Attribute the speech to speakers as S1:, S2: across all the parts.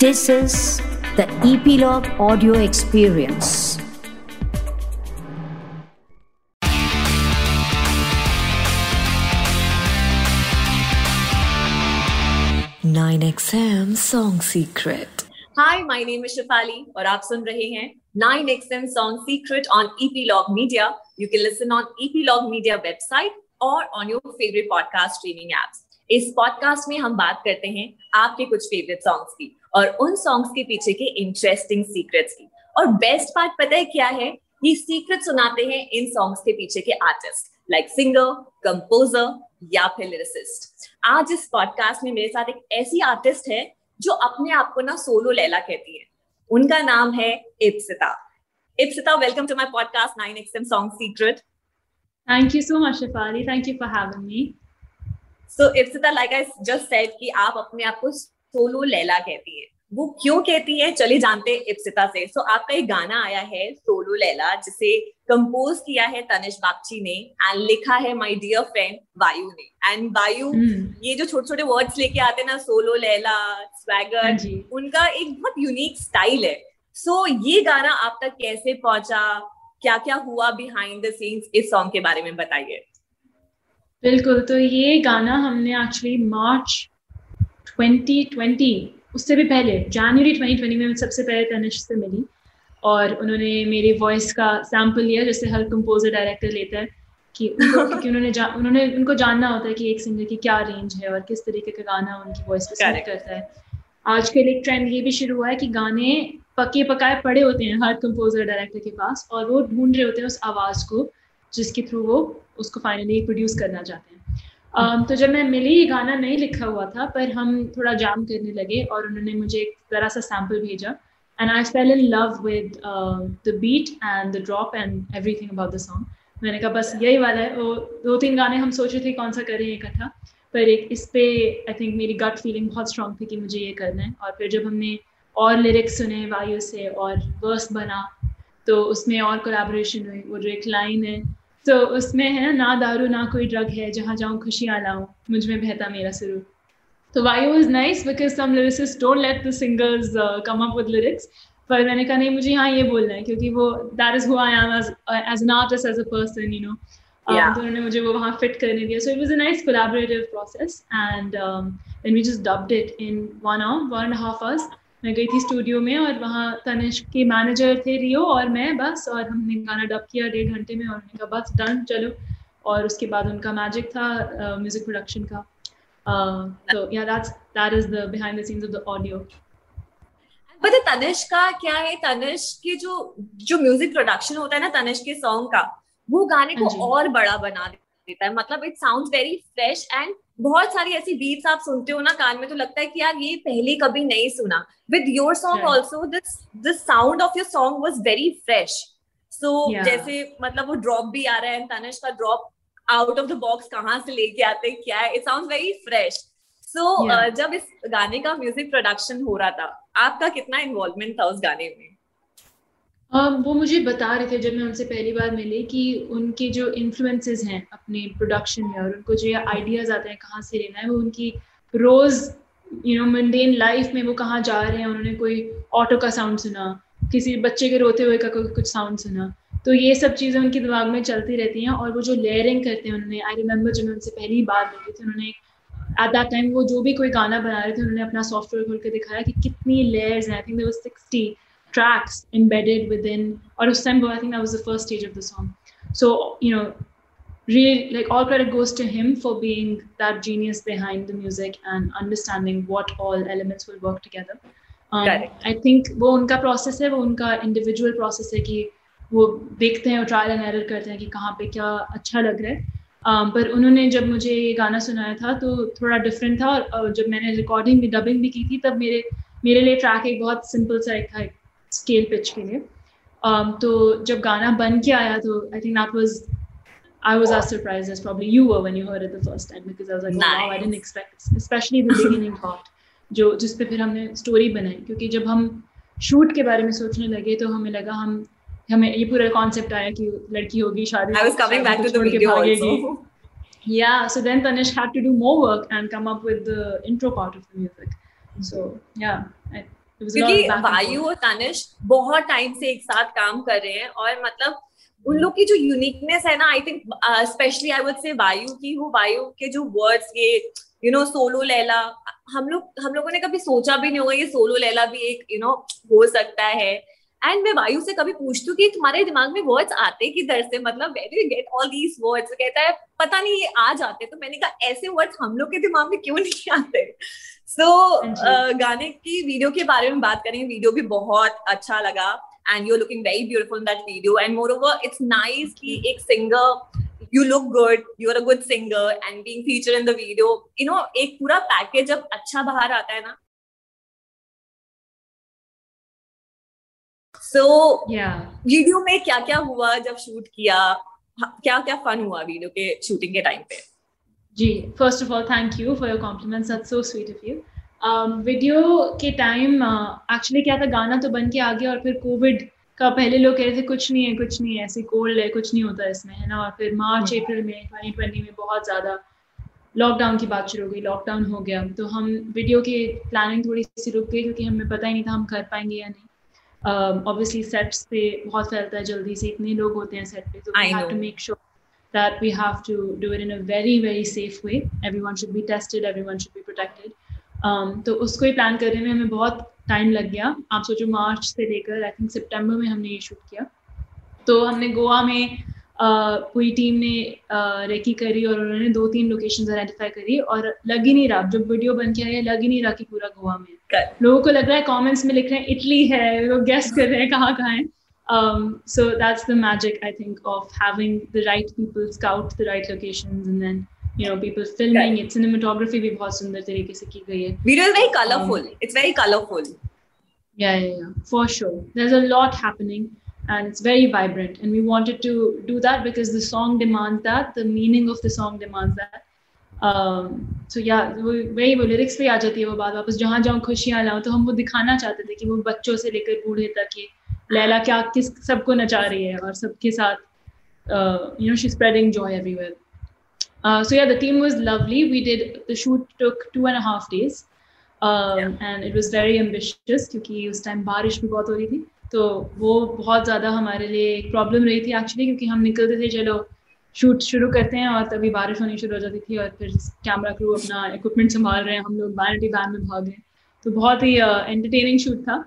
S1: This is the Epilogue Audio Experience.
S2: Nine XM Song Secret.
S3: Hi, my name is Shafali और आप सुन रहे हैं 9XM Song Secret on Epilogue Media. You can listen on Epilogue Media website or on your favorite podcast streaming apps. इस podcast में हम बात करते हैं आपके कुछ फेवरेट सॉन्ग्स की और उन सॉन्ग्स के पीछे के इंटरेस्टिंग सीक्रेट्स की। और बेस्ट पार्ट पता है क्या है? ये सीक्रेट सुनाते हैं इन सॉन्ग्स के पीछे के आर्टिस्ट लाइक सिंगर कंपोजर या फिर लिरिसिस्ट आज इस पॉडकास्ट में मेरे साथ एक ऐसी आर्टिस्ट है जो अपने आप को ना सोलो लैला कहती है। उनका नाम है Ipsita Ipsita welcome to my podcast 9XM song secret
S4: thank you so much, Shafali. Thank you for having me.
S3: So Ipsita like I just said कि आप अपने आप को सोलो लैला कहती है। वो क्यों कहती है? चलिए जानते इप्सिता से। सो so, आपका एक गाना आया है सोलो लैला जिसे कंपोज किया है तनिष बागची ने एंड लिखा है माय डियर फ्रेंड वायु ने। एंड वायु
S4: Hmm.
S3: ये जो छोटे छोटे वर्ड्स लेके आते हैं ना सोलो लैला
S4: हाँ
S3: स्वैगर
S4: जी।
S3: उनका एक बहुत यूनिक स्टाइल है। सो so, ये गाना आप तक कैसे पहुँचा? क्या क्या हुआ बिहाइंड द सीन्स इस सॉन्ग के बारे में बताइए।
S4: बिल्कुल तो ये गाना हमने एक्चुअली मार्च 2020 उससे भी पहले जनवरी 2020 में मैं सबसे पहले तनिष से मिली। और उन्होंने मेरी वॉइस का सैंपल लिया जैसे हर कंपोजर डायरेक्टर लेता है कि उनको क्योंकि उन्होंने जा, उन्होंने उनको जानना होता है कि एक सिंगर की क्या रेंज है और किस तरीके का गाना उनकी वॉइस पे सूट करता है। आजकल एक ट्रेंड ये भी शुरू हुआ है कि गाने पके पकाए पड़े होते हैं हर कंपोजर डायरेक्टर के पास और वो ढूंढ रहे होते हैं उस आवाज़ को जिसके थ्रू वो उसको फाइनली प्रोड्यूस करना चाहते हैं। Um, तो जब मैं मिली ये गाना नहीं लिखा हुआ था पर हम थोड़ा जाम करने लगे और उन्होंने मुझे एक तरह सा सैंपल भेजा। And I fell in love with the beat and the drop and everything about the song मैंने कहा बस यही वाला है। वो दो तीन गाने हम सोचे थे कौन सा करें इकट्ठा पर एक इस पे आई थिंक मेरी गट फीलिंग बहुत स्ट्रांग थी कि मुझे ये करना है। और फिर जब हमने और लिरिक्स सुने वायु से और वर्स बना तो उसमें और कोलैबोरेशन हुई वो जो एक लाइन है तो उसमें है ना दारू ना कोई ड्रग है जहाँ जाऊँ खुशियाँ लाऊं मुझमें बहता मेरा सुरूर तो Vayu is nice because some lyricist don't let the singers come up with lyrics पर मैंने कहा नहीं मुझे यहाँ ये बोलना है क्योंकि वो that is who I am as as an artist as a person you
S3: know
S4: तो उन्होंने मुझे वो वहाँ फिट करने दिया। So it was a nice collaborative process and then we just dubbed it in one hour one and half hours मैं गई थी स्टूडियो में और वहाँ तनिष के मैनेजर थे रियो और मैं बस और हमने गाना डब किया डेढ़ घंटे में और उन्होंने कहा बस डन चलो। और उसके बाद उनका मैजिक था म्यूज़िक प्रोडक्शन का। तो yeah that's that is the behind the scenes of the audio
S3: पता तनिष का क्या है? तनिष के जो जो म्यूज़िक प्रोडक्शन होता है ना तनिष के सॉन्ग का वो गाने को
S4: हाँ
S3: और बड़ा बना देता है। मतलब it sounds very fresh and बहुत सारी ऐसी बीट्स आप सुनते हो ना कान में तो लगता है कि यार ये पहले कभी नहीं सुना। With
S4: your
S3: song also this the sound of your song was very fresh
S4: so
S3: जैसे मतलब वो ड्रॉप भी आ रहा है तनिष का drop out of the box कहाँ से लेके आते हैं क्या है? It sound very fresh
S4: so
S3: जब इस गाने का म्यूज़िक प्रोडक्शन हो रहा था आपका कितना इन्वॉल्वमेंट था उस गाने में?
S4: Um, वो मुझे बता रहे थे जब मैं उनसे पहली बार मिली कि उनके जो इन्फ्लुएंसेस हैं अपने प्रोडक्शन में और उनको जो आइडियाज़ आते हैं कहाँ से लेना है वो उनकी रोज यू नो मंडेन लाइफ में वो कहाँ जा रहे हैं उन्होंने कोई ऑटो का साउंड सुना किसी बच्चे के रोते हुए का कोई कुछ साउंड सुना। तो ये सब चीज़ें उनके दिमाग में चलती रहती हैं और वो जो लेयरिंग करते हैं उन्होंने आई रिमेम्बर जब मैं उनसे पहली बार मिली थी उन्होंने एट दैट टाइम वो जो भी कोई गाना बना रहे थे उन्होंने अपना सॉफ्टवेयर खोल के दिखाया कि कितनी लेयर्स हैं I think 60 tracks embedded within or of Sembo, I think that was the first stage of the song. So, you know, really like all credit goes to him for being that genius behind the music and understanding what all elements will work together. Um,
S3: Correct.
S4: I think वो उनका process है वो उनका individual process है कि वो देखते हैं और ट्रायल एंड एरर करते हैं कि कहाँ पे क्या अच्छा लग रहा है um, पर उन्होंने जब मुझे ये गाना सुनाया था तो थोड़ा डिफरेंट था और, और जब मैंने रिकॉर्डिंग भी डबिंग भी की थी तब मेरे मेरे लिए ट्रैक एक बहुत सिंपल सा एक था स्केल पिच के लिए um, तो जब गाना बन के आया तो I think that was I was as surprised as probably you were when you heard it the first time because I was like, oh, wow, I didn't
S3: Nice.
S4: expect, especially the beginning part, जो जिस पे फिर हमने story बनाई क्योंकि जब हम shoot के बारे में सोचने लगे तो हमें लगा हम हमें ये पूरा कॉन्सेप्ट आया कि लड़की होगी शादी
S3: I was coming back to the video also.
S4: Yeah, so then Tanish had to do more work and come up with the intro part of the music. So yeah, I,
S3: क्योंकि वायु और तनिष बहुत time से एक साथ काम कर रहे हैं और मतलब उन लोग की जो यूनिकनेस है ना I think specially I would say Vayu की हो वायु के जो वर्ड्स ये यू नो सोलो लैला हम लोग हम लोगों ने कभी सोचा भी नहीं होगा ये सोलो लैला भी एक यू you नो know, हो सकता है। एंड मैं वायु से कभी पूछती हूँ कि तुम्हारे दिमाग में वर्ड्स आते किधर से? मतलब where you get all these words कहता है पता नहीं ये आ जाते तो मैंने कहा ऐसे वर्ड्स हम लोग के दिमाग में क्यों नहीं आते? सो so, uh, गाने की वीडियो के बारे में बात करें वीडियो भी बहुत अच्छा लगा। And you looking very beautiful in that video and moreover it's nice कि एक singer you look good. You're a good singer and being featured in the video. You know एक पूरा पैकेज जब अच्छा बाहर आता है ना। सो so, yeah. वीडियो में क्या क्या हुआ जब शूट किया? क्या क्या फन हुआ वीडियो के शूटिंग के टाइम पे?
S4: जी first of all thank you for your compliments that's so sweet of you video के टाइम एक्चुअली uh, क्या था गाना तो बन के आ गया और फिर कोविड का पहले लोग कह रहे थे कुछ नहीं है कुछ नहीं है ऐसे कोल्ड है कुछ नहीं होता इसमें है ना? और फिर मार्च अप्रैल में 2020 में बहुत ज़्यादा लॉकडाउन की बात शुरू हो गई लॉकडाउन हो गया। तो हम वीडियो की प्लानिंग थोड़ी सी रुक गई क्योंकि हमें पता ही नहीं था हम कर पाएँगे या नहीं। ऑब्वियसली um, सेट्स पे बहुत फैलता है जल्दी से इतने लोग होते हैं सेट पे तो we have to make sure that we have to do it in a very very safe way. Everyone should be tested everyone should be protected. Um, तो उसको ही प्लान करने में हमें बहुत टाइम लग गया। आप सोचो मार्च से लेकर आई थिंक सितंबर में हमने ये शूट किया। तो हमने गोवा में पूरी टीम ने रेकी करी और उन्होंने दो तीन लोकेशन आइडेंटिफाई करी और लग ही नहीं रहा। जब वीडियो बन के आया लग ही नहीं रहा कि पूरा गोवा में लोगों को लग रहा है कमेंट्स में लिख रहे हैं इटली है लोग गेस कर रहे हैं कहाँ कहाँ है। um, so that's the magic I think of having the right people scout the right locations and then you know people filming it cinematography भी बहुत सुंदर तरीके से की गई है
S3: video is very colorful um, it's very colorful
S4: yeah yeah yeah for sure there's a lot happening and it's very vibrant and we wanted to do that because the song demands that the meaning of the song demands that um, so yeah वही वो lyrics पे आ जाती है वो बात वापस जहाँ जहाँ खुशियाँ लाओ तो हम वो दिखाना चाहते थे कि वो बच्चों से लेकर बूढ़े तक ये लैला क्या किस सबको नचा रही है और सबके साथ you know she's spreading joy everywhere. Uh, so yeah the team was lovely. We did the shoot took two and a half days um, yeah. and it was very ambitious क्योंकि उस टाइम बारिश भी बहुत हो रही थी तो वो बहुत ज़्यादा हमारे लिए एक प्रॉब्लम रही थी एक्चुअली क्योंकि हम निकलते थे चलो शूट शुरू करते हैं और तभी बारिश होनी शुरू हो जाती थी और फिर कैमरा क्रू अपना इक्विपमेंट संभाल रहे हैं हम लोग वैनिटी वैन में भाग गए। तो बहुत ही एंटरटेनिंग uh, शूट था।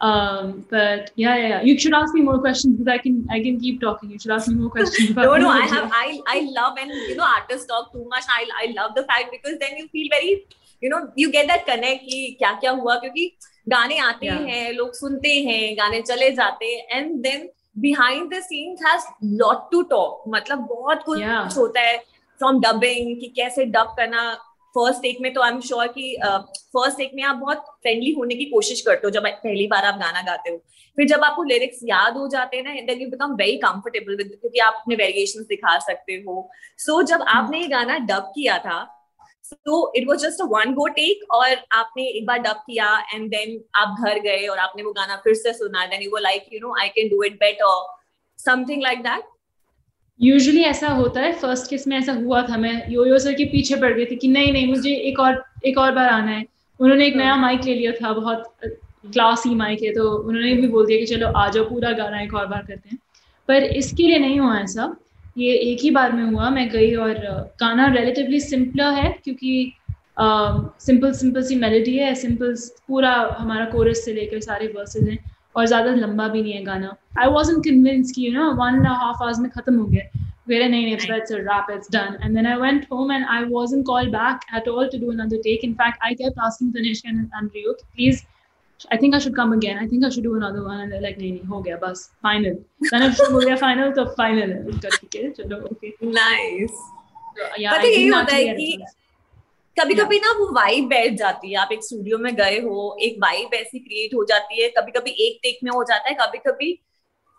S4: Um, but yeah, yeah, yeah, you should ask me more questions because I can I can keep talking. You should ask me more questions.
S3: no, no, I have I I love and you know artists talk too much. I I love the fact because then you feel very you know you get that connect कि क्या क्या हुआ क्योंकि गाने आते yeah. हैं लोग सुनते हैं गाने चले जाते हैं and then behind the scenes has lot to talk मतलब बहुत कुछ yeah. होता है फ्रॉम डबिंग कि कैसे डब करना फ़र्स्ट टेक में तो आई एम श्योर कि फ़र्स्ट टेक में आप बहुत फ्रेंडली होने की कोशिश करते हो जब पहली बार आप गाना गाते हो। फिर जब आपको लिरिक्स याद हो जाते हैं ना then you become very comfortable with क्योंकि आप अपने वेरिएशन दिखा सकते हो। सो so, जब आपने ये गाना डब किया था so it was just one go take और आपने एक बार डब किया एंड देन आप घर गए और आपने वो गाना फिर से सुना देन यू वो like you know I can do it better something like that
S4: usually ऐसा होता है फ़र्स्ट किसमें ऐसा हुआ था मैं यो यो सर के पीछे पड़ गई थी कि नहीं नहीं मुझे एक और एक और बार आना है। उन्होंने एक नया माइक ले लिया था बहुत क्लासी माइक है तो उन्होंने भी बोल दिया कि चलो आ जाओ पूरा गाना एक और बार करते हैं। पर इसके लिए नहीं हुआ ऐसा। ये एक ही बार में हुआ मैं गई और गाना रिलेटिवली सिंपल है क्योंकि सिंपल सिंपल सी मेलोडी है सिंपल पूरा हमारा कोरस से लेकर सारे वर्सेज हैं। और ज़्यादा लंबा भी नहीं है गाना आई वॉज़ इन कन्विंस की you know one and half hours में खत्म हो गया Where नहीं it's a wrap, it's done. And then I went home and I wasn't called back at all to do another take. In fact, I kept asking Tanishka and, and Ryuk, please I think I should come again. I think I should do another one. And they're like, नहीं नहीं हो गया बस final. Then I should हो गया final तो final है है चलो okay.
S3: Nice. So, yeah, पता यही होता है कि कभी कभी ना वो वाइब बैठ जाती है आप एक स्टूडियो में गए हो एक वाइब ऐसी क्रिएट हो जाती है कभी कभी एक टेक में हो जाता है कभी कभी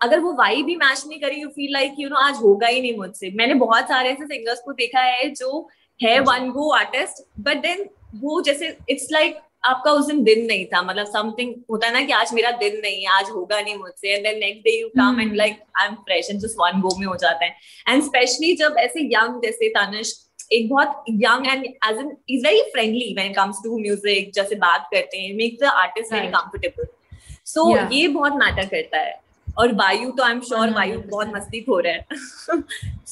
S3: अगर वो वाइब भी मैच नहीं करी you feel like you know आज होगा ही नहीं मुझसे। मैंने बहुत सारे ऐसे सिंगर्स को देखा है जो है one go artist but then वो जैसे इट्स लाइक like, आपका उस दिन दिन नहीं था। मतलब समथिंग होता है ना कि आज मेरा दिन नहीं है आज होगा नहीं मुझसे and then next day you come and like I am fresh and just one go में हो जाता है। एंड स्पेशली जब ऐसे यंग जैसे तनिष एक बहुत young and as an is very friendly when it comes to music जैसे बात करते हैं make the artist very comfortable so ये बहुत मैटर करता है और वायु तो आई एम श्योर वायु बहुत मस्ती खो रहा है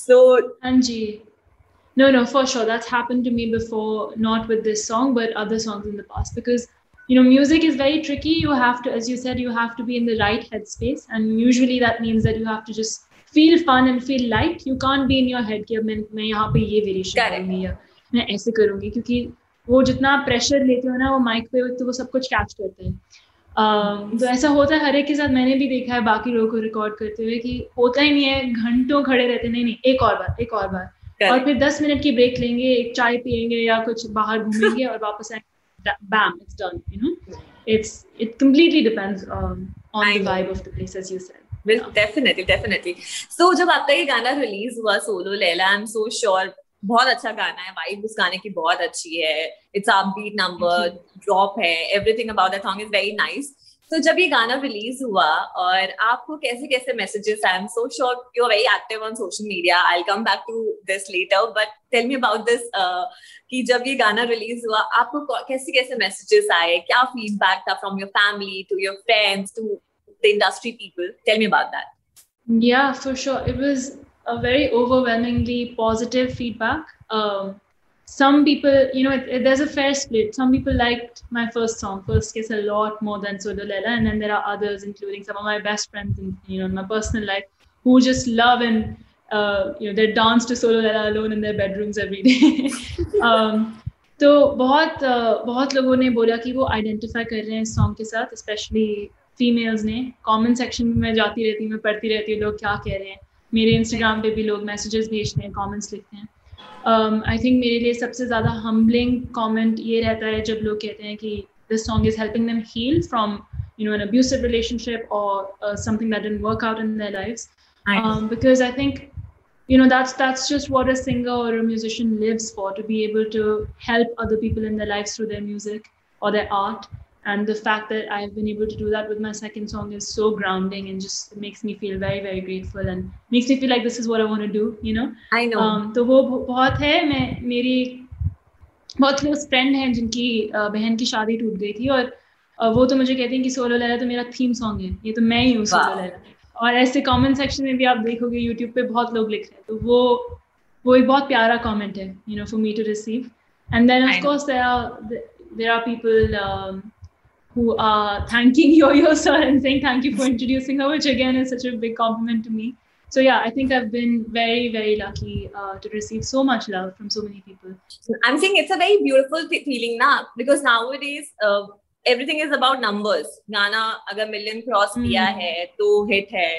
S3: सो
S4: हाँ जी No, no, for sure. That's happened to me before, not with this song, but other songs in the past. Because, you know, music is very tricky. You have to, as you said, you have to be in the right headspace. And usually that means that you have to just feel fun and feel light. You can be in your head कि अब मैं मैं यहाँ पे ये variation करूँगी या मैं ऐसे करूँगी क्योंकि वो जितना प्रेशर लेते हो ना वो माइक पे तो वो सब कुछ कैच करते हैं। Um, तो ऐसा होता है हर एक के साथ मैंने भी देखा है बाकी लोगों को रिकॉर्ड करते हुए कि होता ही नहीं है घंटों खड़े रहते नहीं नहीं एक और बार एक और बार। और फिर दस मिनट की ब्रेक लेंगे एक चाय पियेंगे या कुछ बाहर घूमेंगे और वापस आएँगे bam it's done you know? It's it completely depends um, on the vibe of the place as
S3: definitely, definitely. So जब आपका ये गाना रिलीज़ हुआ solo Laila I am so sure बहुत अच्छा गाना है वाइब उस गाने की बहुत अच्छी है। It's upbeat number drop है everything about that song is very nice तो जब ये गाना रिलीज़ हुआ और आपको कैसे कैसे messages I am so sure you are very active on social media I come back to this later but tell me about this कि जब ये गाना रिलीज़ हुआ आपको कैसे कैसे मैसेजेस आए? क्या फीडबैक था from your family to your friends to The industry people tell me about that
S4: yeah for sure it was a very overwhelmingly positive feedback um, some people, you know, it, it, there's a fair split. Some people liked my first song, First Kiss, a lot more than Sodolela. And then there are others, including some of my best friends in, you know, in my personal life, who just love and, uh, you know, they dance to Sodolela alone in their bedrooms every day. um, तो बहुत बहुत लोगों ने बोला कि वो identify कर रहे हैं इस सॉन्ग के साथ स्पेशली फीमेल्स ने कमेंट सेक्शन में मैं जाती रहती हूँ मैं पढ़ती रहती हूँ लोग क्या कह रहे हैं। मेरे इंस्टाग्राम पे भी लोग मैसेजेस भेजते हैं कमेंट्स लिखते हैं। आई um, थिंक मेरे लिए सबसे ज़्यादा हम्बलिंग कमेंट ये रहता है जब लोग कहते हैं कि this song is helping them heal from you know an abusive relationship और something that in work out in their life because I think you know that's that's just what a singer और a musician lives for to be able to help other people in the life through their music और their art and the fact that I've been able to do that with my second song is so grounding and just makes me feel very very grateful and makes me feel like this is what I want to do you know
S3: I know um,
S4: तो वो बहुत है मैं मेरी बहुत close friend हैं जिनकी बहन की शादी टूट गई थी और वो तो मुझे कहते हैं कि सोलो लैला तो मेरा थीम सॉन्ग है ये तो मैं ही हूँ सोलो लैला और ऐसे कमेंट सेक्शन में भी आप देखोगे यूट्यूब पे बहुत लोग लिख रहे हैं तो वो वो एक बहुत प्यारा कमेंट है you know for me to receive and then of course there are there are people um, who are thanking Yo-Yo sir and saying thank you for introducing her, which again is such a big compliment to me. So yeah, I think I've been very, very lucky uh, to receive so much love from so many people.
S3: I'm saying it's a very beautiful feeling now because nowadays uh, everything is about numbers. गाना अगर million cross mm. किया है तो hit है,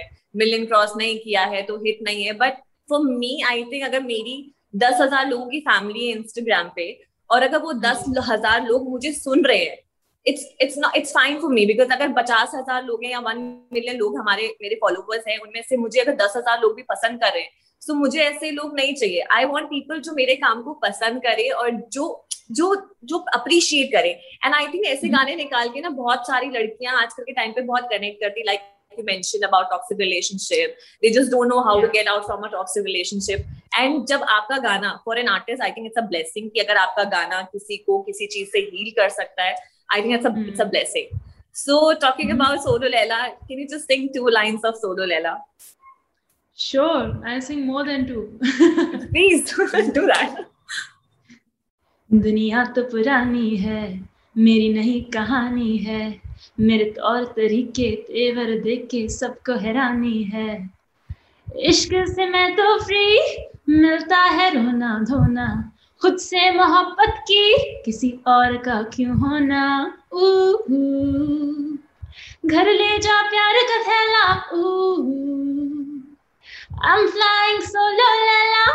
S3: million cross नहीं किया है तो hit नहीं है. But for me, I think अगर मेरी दस हज़ार लोगों की फैमिली है इंस्टाग्राम पे और अगर वो दस हज़ार लोग मुझे सुन रहे हैं it's it's not it's fine for me because अगर पचास हज़ार लोग हैं या वन मिलियन लोग हमारे मेरे फॉलोअर्स हैं उनमें से मुझे अगर दस हज़ार लोग भी पसंद कर रहे हैं सो so मुझे ऐसे लोग नहीं चाहिए। आई वॉन्ट पीपल जो मेरे काम को पसंद करे और जो जो जो अप्रिशिएट करे। एंड आई थिंक ऐसे गाने निकाल के ना बहुत सारी लड़कियाँ आजकल के टाइम पे बहुत कनेक्ट करती like you mentioned about toxic relationship. They just don't know how yeah. to get out from a toxic relationship. And जब आपका गाना for an artist I think it's a blessing कि अगर आपका गाना किसी को किसी चीज़ से heal कर सकता है। I think it's a mm. it's a hmm. blessing. So talking mm. about Solo Lela, can you just sing two lines of Solo Lela?
S4: Sure, I'll sing more than two.
S3: Please do that.
S4: दुनिया तो पुरानी है मेरी नई कहानी है मेरे तौर तरीके तेवर देख के सबको हैरानी है इश्क से मैं तो फ्री मिलता है रोना धोना खुद से मोहब्बत की किसी और का क्यों होना घर ले जा प्यार का थैला I'm flying solo la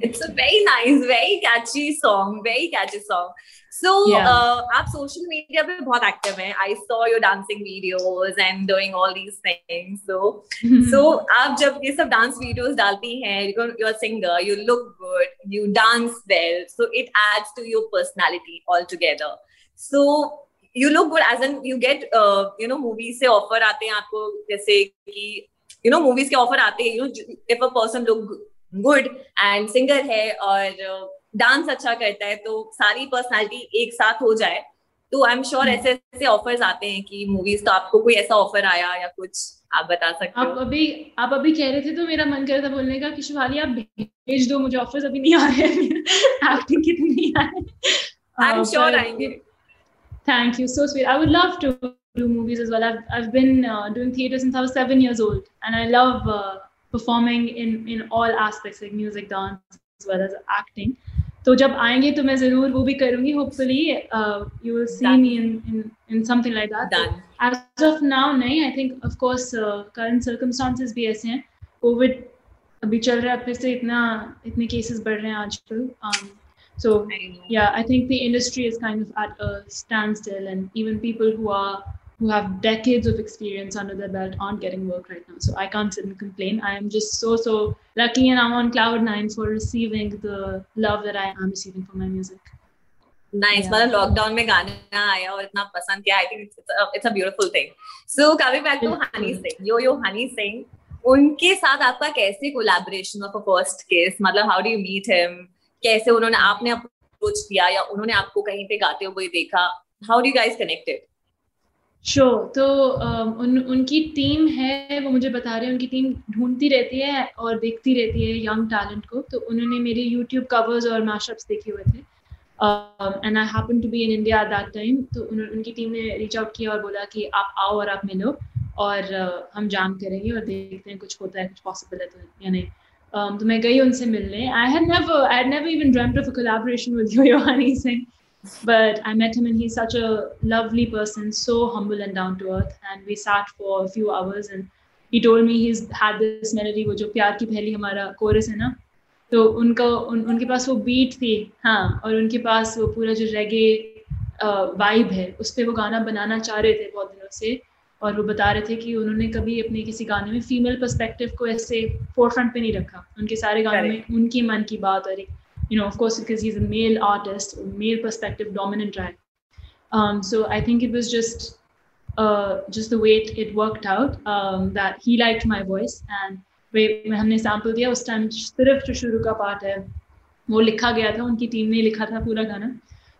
S3: It's a very nice, very catchy song. Very catchy song. So yeah. uh, आप सोशल मीडिया पे बहुत एक्टिव हैं. I saw your dancing videos and doing all these things so so आप जब ये सब dance videos डालती हैं you are singer you look good you dance well so it adds to your personality all together so you look good as an you get you know movies से offer आते हैं आपको जैसे कि you know movies के offer आते हैं you know if a person look good and singer है और डांस अच्छा करता है तो सारी पर्सनालिटी एक साथ हो जाए तो आई एम श्योर ऐसे ऐसे ऑफर्स आते हैं कि मूवीज़ तो आपको कोई ऐसा ऑफ़र आया या कुछ आप बता सकते
S4: आप अभी आप अभी कह रहे थे तो मेरा मन कर रहा था बोलने का कि शिवाली आप भेज दो मुझे ऑफर्स अभी नहीं आ रहे एक्टिंग की नहीं आए
S3: आई एम श्योर आएँगे।
S4: Thank you so sweet I would love to do movies as well. I've I've been uh, doing theater since I was seven years old, and I love uh, performing in in all aspects like music, dance, as well as acting. तो जब आएँगे तो मैं ज़रूर वो भी करूँगी hopefully you will see me in in in something like that as of now नहीं I think of course current circumstances भी ऐसे हैं। कोविड अभी चल रहा है फिर से इतना इतने केसेस बढ़ रहे हैं आजकल so yeah i think the industry is kind of at a standstill and even people who are who have decades of experience under their belt aren't getting work right now. So I can't sit and complain. I am just so, so lucky and I'm on cloud nine for receiving the love that I am receiving from my music.
S3: Nice. Yeah. मतलब lockdown में गाना आया और इतना पसंद किया I think it's a beautiful thing so coming back to Honey Singh yo yo Honey Singh उनके साथ आपका कैसे collaboration of a first case मतलब how do you meet him कैसे उन्होंने आपने अप्रोच किया या उन्होंने आपको कहीं पे गाते हुए देखा how do you guys connected
S4: so तो उन उनकी टीम है वो मुझे बता रहे हैं उनकी टीम ढूंढती रहती है और देखती रहती है यंग टैलेंट को। तो उन्होंने मेरे यूट्यूब कवर्स और मैशअप्स देखे हुए थे। And I happen to be in India that time तो उन, उनकी टीम ने रीच आउट किया और बोला कि आप आओ और आप मिलो और uh, हम जाम करेंगे और देखते हैं कुछ होता है कुछ पॉसिबल है तो या नहीं। Um, तो मैं गई उनसे मिलने। I had never I had never even dreamed of a collaboration with Yohani Singh but I met him and he's such a lovely person, so humble and down to earth. And we sat for a few hours and he told me he's had this melody वो जो प्यार की पहली हमारा coarse है ना तो उनका उन, उनके पास वो बीट थी हाँ और उनके पास वो पूरा जो रेगे वाइब है उस पर वो गाना बनाना चाह रहे थे बहुत दिनों से। और वो बता रहे थे कि उन्होंने कभी अपने किसी गाने में फीमेल पर्सपेक्टिव को ऐसे फोर फ्रंट पे नहीं रखा। उनके सारे गाने में उनकी मन की बात और एक you know, of course, because he's a male artist, male perspective dominant track. Um, so I think it was just uh, just the way it, it worked out um, that he liked my voice and वे हमने sample दिया उस time सिर्फ जो शुरू का part है वो लिखा गया था उनकी टीम ने लिखा था पूरा गाना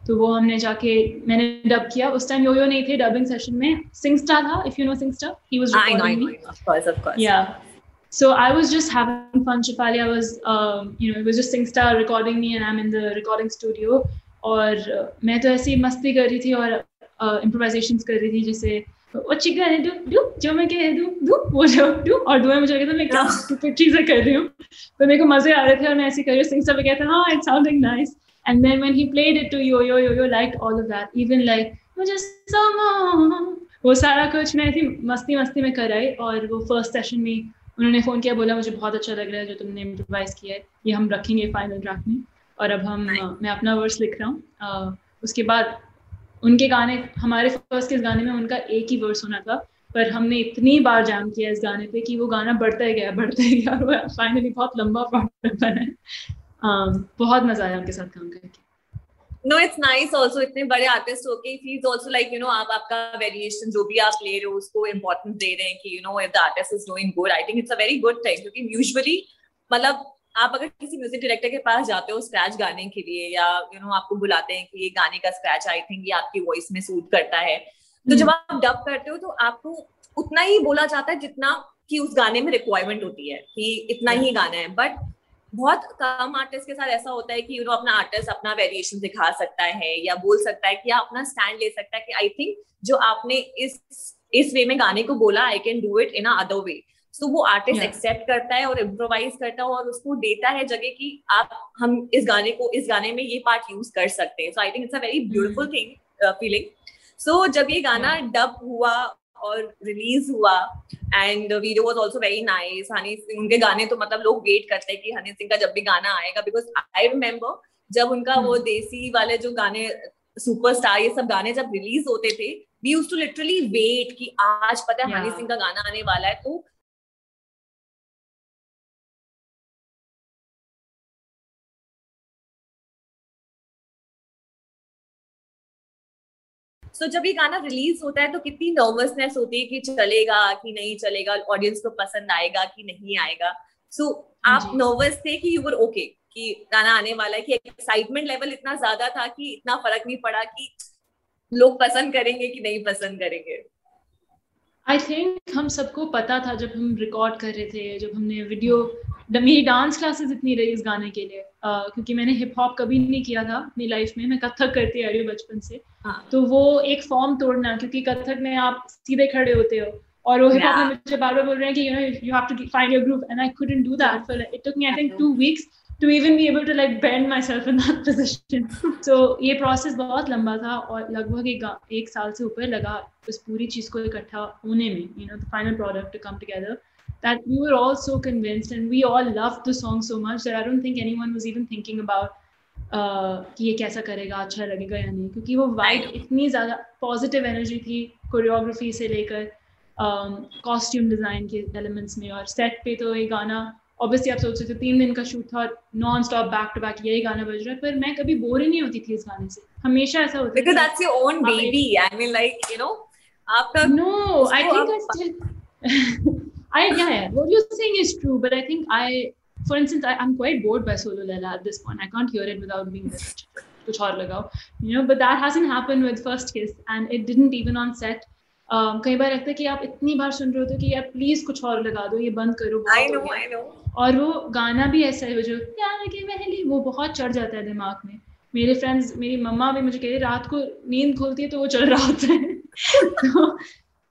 S4: तो वो हमने जाके मैंने डब किया उस टाइम योयो नहीं थे डबिंग सेशन में सिंगस्टार था if you know Singstar he was recording me
S3: of course of course
S4: yeah so I was just having fun, Shafali. I was, um, you know, it was just SingStar recording me, and I'm in the recording studio. और uh, मैं तो ऐसे ही मस्ती कर रही थी और improvisation uh, कर रही थी जैसे वो चिकन डू डू जो मैं कह दू दू वो जो डू. और दुआ मुझे लगा था मैं क्या स्टूपिड चीज़ें कर रही हूँ। तो मेरे को मज़े आ रहे थे और मैं ऐसे कर रही हूँ। सिंग सब कहता हाँ it's sounding nice and then when he played it to Yo Yo Yo Yo like all of that even like मुझे वो सारा कुछ मैं ऐसी मस्ती मस्ती में कर आई और वो फ़र्स्ट सेशन में उन्होंने फ़ोन किया बोला मुझे बहुत अच्छा लग रहा है जो तुमने इम्प्रोवाइज किया है। ये हम रखेंगे फाइनल ट्रैक में और अब हम मैं अपना वर्स लिख रहा हूँ। उसके बाद उनके गाने हमारे फ़र्स्ट के इस गाने में उनका एक ही वर्स होना था पर हमने इतनी बार जाम किया इस गाने पे कि वो गाना बढ़ता ही गया बढ़ता ही गया और फाइनली बहुत लंबा पार्ट बना है। बहुत मज़ा आया उनके साथ काम करके।
S3: नो इट्स नाइस ऑल्सो इतने बड़े आर्टिस्ट होके feels also like you know आप आपका वेरिएशन जो भी आप ले रहे हो उसको इम्पोर्टेंस दे रहे हैं कि you know if the artist is doing good I think it's a very good thing क्योंकि यूजुअली मतलब आप अगर किसी म्यूज़िक डायरेक्टर के पास जाते हो स्क्रैच गाने के लिए या यू you नो know, आपको बुलाते हैं कि ये गाने का स्क्रैच आई थिंक ये आपकी वॉइस में सूट करता है। तो जब hmm. आप डब करते हो तो आपको उतना ही बोला जाता है जितना कि उस गाने में रिक्वायरमेंट होती है कि इतना ही गाना है। बट बहुत कम आर्टिस्ट के साथ ऐसा होता है कि यू नो अपना आर्टिस्ट अपना वेरिएशन दिखा सकता है या बोल सकता है कि या अपना स्टैंड ले सकता है कि आई थिंक जो आपने इस इस वे में गाने को बोला I can do it in other way so वो आर्टिस्ट एक्सेप्ट करता है और इम्प्रोवाइज करता है और उसको देता है जगह कि आप हम इस गाने को इस गाने में ये पार्ट यूज़ कर सकते हैं. So I think it's a very beautiful thing feeling so जब ये गाना डब हुआ और रिलीज़ हुआ. And video was also very nice Honey Singh उनके गाने तो मतलब लोग वेट करते हैं कि हनी सिंह का जब भी गाना आएगा बिकॉज़ आई रिमेम्बर जब उनका वो hmm. देसी वाले जो गाने सुपरस्टार ये सब गाने जब रिलीज़ होते थे we used to literally wait कि आज पता है हनी सिंह का गाना आने वाला है. तो सो so, जब ये गाना रिलीज़ होता है तो कितनी नर्वसनेस होती है कि चलेगा कि नहीं चलेगा ऑडियंस को पसंद आएगा कि नहीं आएगा? सो आप नर्वस थे कि यू वर ओके कि गाना आने वाला है कि एक्साइटमेंट लेवल इतना ज़्यादा था कि इतना फ़र्क नहीं पड़ा कि लोग पसंद करेंगे कि नहीं पसंद करेंगे?
S4: आई थिंक हम सबको पता था जब हम रिकॉर्ड कर रहे थे जब हमने वीडियो मेरी डांस क्लासेस इतनी रही इस गाने के लिए uh, क्योंकि मैंने हिप हॉप कभी नहीं किया था अपनी लाइफ में मैं कथक करती आ रही हूँ बचपन से। हाँ. तो वो एक फॉर्म तोड़ना क्योंकि कथक में आप सीधे खड़े होते हो और वो हिप हॉप में मुझे बार बार बोल रहे हैं कि you know you have to find your group and I couldn't do that for it took me I think two weeks to even be able to like bend myself in that position. so ये process बहुत लंबा था और लगभग एक एक साल से ऊपर लगा उस पूरी चीज़ को इकट्ठा होने में you know the final product to come together that we were all so convinced and we all loved the song so much that I don't think anyone was even thinking about uh, कि ये कैसा करेगा अच्छा लगेगा या नहीं क्योंकि वो वाइब इतनी ज़्यादा पॉजिटिव एनर्जी थी कोरियोग्राफी से लेकर कॉस्ट्यूम um, डिज़ाइन के एलिमेंट्स में और सेट पे तो ये गाना ऑब्वियसली आप सोच सकते तीन दिन का शूट था non stop back to back यही गाना बज रहा है पर मैं कभी बोर ही नहीं होती थी इस गाने से। हमेशा ऐसा होता
S3: because that's your own baby I mean like you know आपका
S4: no I think I still I yeah, yeah what you're saying is true but I think I for instance I am quite bored by solo Laila at this point I can't hear it without being कुछ और लगाओ you know but that hasn't happened with first kiss and it didn't even on set कई बार लगता है कि आप इतनी बार सुन रहे हो तो कि यार प्लीज़ कुछ और लगा दो ये बंद करो
S3: आई नो आई नो
S4: और वो गाना भी ऐसा है वो जो प्यार के महली वो बहुत चढ़ जाता है दिमाग में। मेरे फ्रेंड्स मेरी मम्मा भी मुझे कह रही रात को नींद खुलती है तो वो चल रहा होता है। तो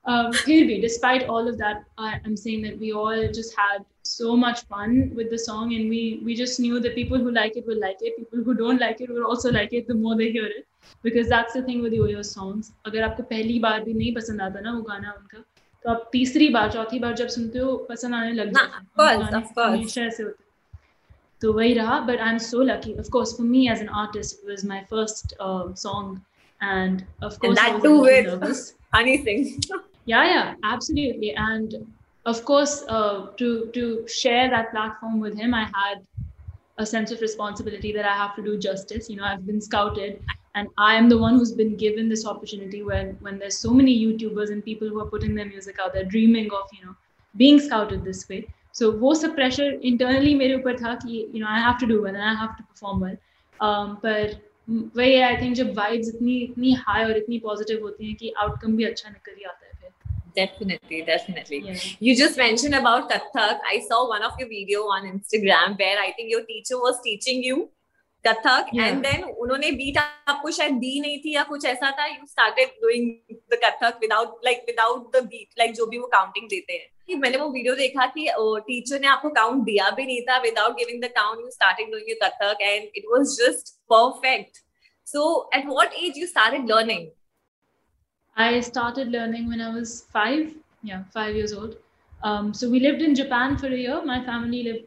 S4: um, फिर भी despite all of that I'm saying that we all just had so much fun with the song and we we just knew that people who like it will like it people who don't like it will also like it the more they hear it because that's the thing with the Oyo songs अगर आपको पहली बार भी नहीं पसंद आता ना वो गाना उनका तो आप तीसरी बार चौथी बार जब सुनते हो पसंद आने लग
S3: जाता है
S4: ऐसे होते तो वही रहा but I am so lucky of course for me as an artist was my first song and of course
S3: and that too with nervous. honey sing
S4: yeah yeah absolutely and of course uh, to to share that platform with him i had a sense of responsibility that i have to do justice you know i've been scouted and i am the one who's been given this opportunity when when there's so many youtubers and people who are putting their music out there dreaming of you know being scouted this way so wo sab pressure internally mere upar tha ki you know i have to do well and i have to perform well um, but वही I think जब vibes इतनी इतनी high और इतनी positive होती हैं कि outcome भी अच्छा निकल ही आता है
S3: definitely definitely. Yeah. you just mentioned about kathak i saw one of your video on instagram where i think your teacher was teaching you Kathak and then उन्होंने बीट आपको शायद दी नहीं थी या कुछ ऐसा था? You started doing the Kathak without like without the beat like जो भी वो काउंटिंग देते हैं. कि मैंने वो वीडियो देखा कि टीचर ने आपको काउंट दिया भी नहीं था without giving the count you started doing your Kathak and it was just perfect so at what age you started learning
S4: I started learning when I was five, yeah, five years old. Um, so we lived in Japan for a year. My family lived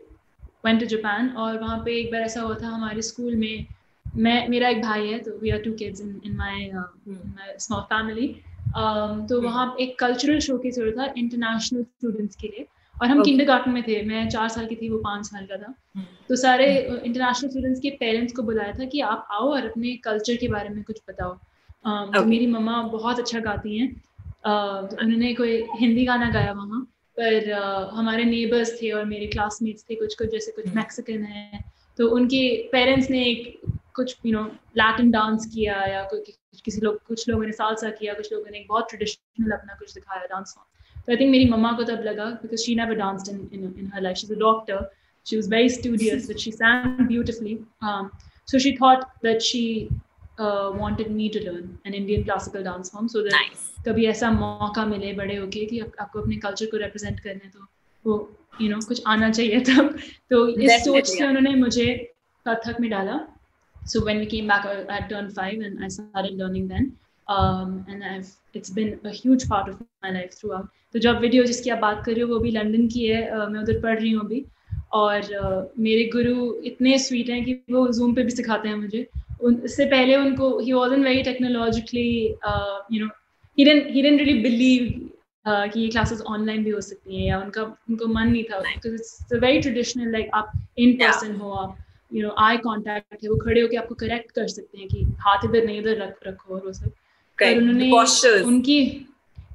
S4: went to Japan और वहाँ पे एक बार ऐसा हुआ था हमारे school में मैं मेरा एक भाई है तो we are two kids in in my small family तो hmm. वहाँ एक कल्चरल शो की ज़रूरत था इंटरनेशनल स्टूडेंट्स के लिए और हम किंडर गार्टन में थे मैं चार साल की थी वो पाँच साल का था hmm. तो सारे इंटरनेशनल स्टूडेंट्स के पेरेंट्स को बुलाया था कि आप आओ और अपने कल्चर के बारे में कुछ बताओ um, तो मेरी मम्मा बहुत अच्छा गाती हैं। Uh, तो उन्होंने कोई हिंदी गाना गाया वहाँ पर uh, हमारे नेबर्स थे और मेरे क्लासमेट्स थे कुछ कुछ जैसे कुछ मैक्सिकन है। तो उनके पेरेंट्स ने एक कुछ यू नो लैटिन डांस किया या कुछ किसी लोग कुछ लोगों ने सालसा किया कुछ लोगों ने एक बहुत ट्रेडिशनल अपना कुछ दिखाया डांस फॉर्म तो आई थिंक मेरी मम्मा को तब लगा because she never danced in in in her life she is a doctor she was very studious but she sang beautifully. Um, so she thought that wanted me to learn an Indian classical dance form so that कभी ऐसा मौका मिले बड़े होके कि आप, आपको अपने कल्चर को रिप्रेजेंट करने तो वो यू you नो know, कुछ आना चाहिए तब। तो इस सोच से उन्होंने मुझे कथक में डाला। So when we came back at turn five and I started learning then um and i've it's been a huge part of my life throughout. तो जब वीडियो जिसकी आप बात कर रहे हो वो भी लंडन की है uh, मैं उधर पढ़ रही हूँ अभी। और uh, मेरे गुरु इतने स्वीट हैं कि वो जूम पर भी सिखाते हैं मुझे। उससे पहले उनको he wasn't very technologically you know he he didn't really believe कि ये क्लासेस ऑनलाइन भी हो सकती हैं या उनका उनको मन नहीं था because it's very traditional like आप इन पर्सन हो आप यू नो आई कांटेक्ट है वो खड़े होकर आपको करेक्ट कर सकते हैं कि हाथ इधर नहीं इधर रख रखो और वो सब। पर उन्होंने उनकी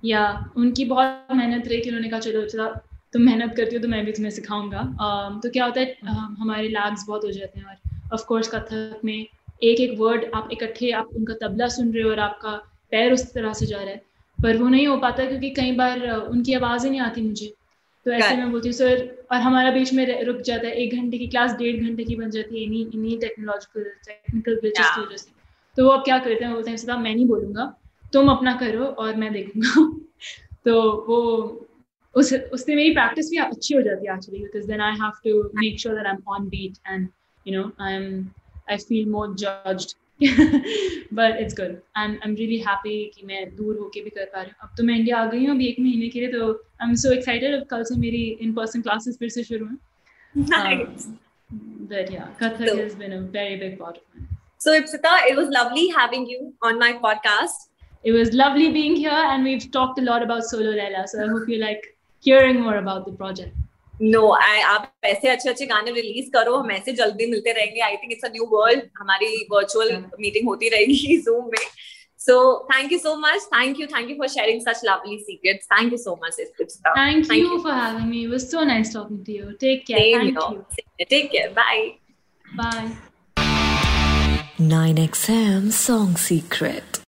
S4: या उनकी बहुत मेहनत रही कि उन्होंने कहा चलो चला तुम मेहनत करती हो तो मैं भी तुम्हें सिखाऊँगा। Um, तो क्या होता है um, हमारे लैब्स बहुत हो जाते हैं और ऑफ़ कोर्स कथक में एक एक वर्ड आप इकट्ठे आप उनका तबला सुन रहे हो और आपका पैर उस तरह से जा रहा है। पर वो नहीं हो पाता क्योंकि कई बार उनकी आवाज़ ही नहीं आती मुझे। तो ऐसे मैं बोलती हूँ सर और हमारा बीच में रुक जाता है। एक घंटे की क्लास डेढ़ घंटे की बन जाती है इन्हीं इन्हीं टेक्नोलॉजिकल टेक्निकल ग्लिचेस की वजह से। तो वो अब क्या करते हैं बोलते हैं सदा मैं नहीं बोलूँगा। तुम अपना करो और मैं देखूँगा। तो वो उस उससे मेरी प्रैक्टिस भी अच्छी हो जाती है actually because then I have to make sure that I am on beat and you know I am I feel more judged but it's good and I am really happy कि मैं दूर होके भी कर पा रही हूँ अब तो मैं इंडिया आ गई हूँ अभी एक महीने के लिए तो आई एम सो एक्साइटेड अब कल से मेरी इन पर्सन क्लासेस फिर से शुरू हैं but yeah kathak so, has been a very big part of it
S3: so ipsita it was lovely having you on my podcast
S4: it was lovely being here and we've talked a lot about solo Lela so i hope you like hearing more about the project
S3: No I आप ऐसे अच्छे अच्छे गाने release करो हम ऐसे जल्दी मिलते रहेंगे I think it's a new world हमारी वर्चुअल मीटिंग होती रहेगी जूम में So thank you so much. Thank you. Thank you for sharing such lovely secrets. Thank you so much,
S4: Thank, thank you, you for having me. It was so nice talking to you. Take care. Same thank you.
S3: Take care. Bye.
S4: Bye.
S2: 9XM Song Secret.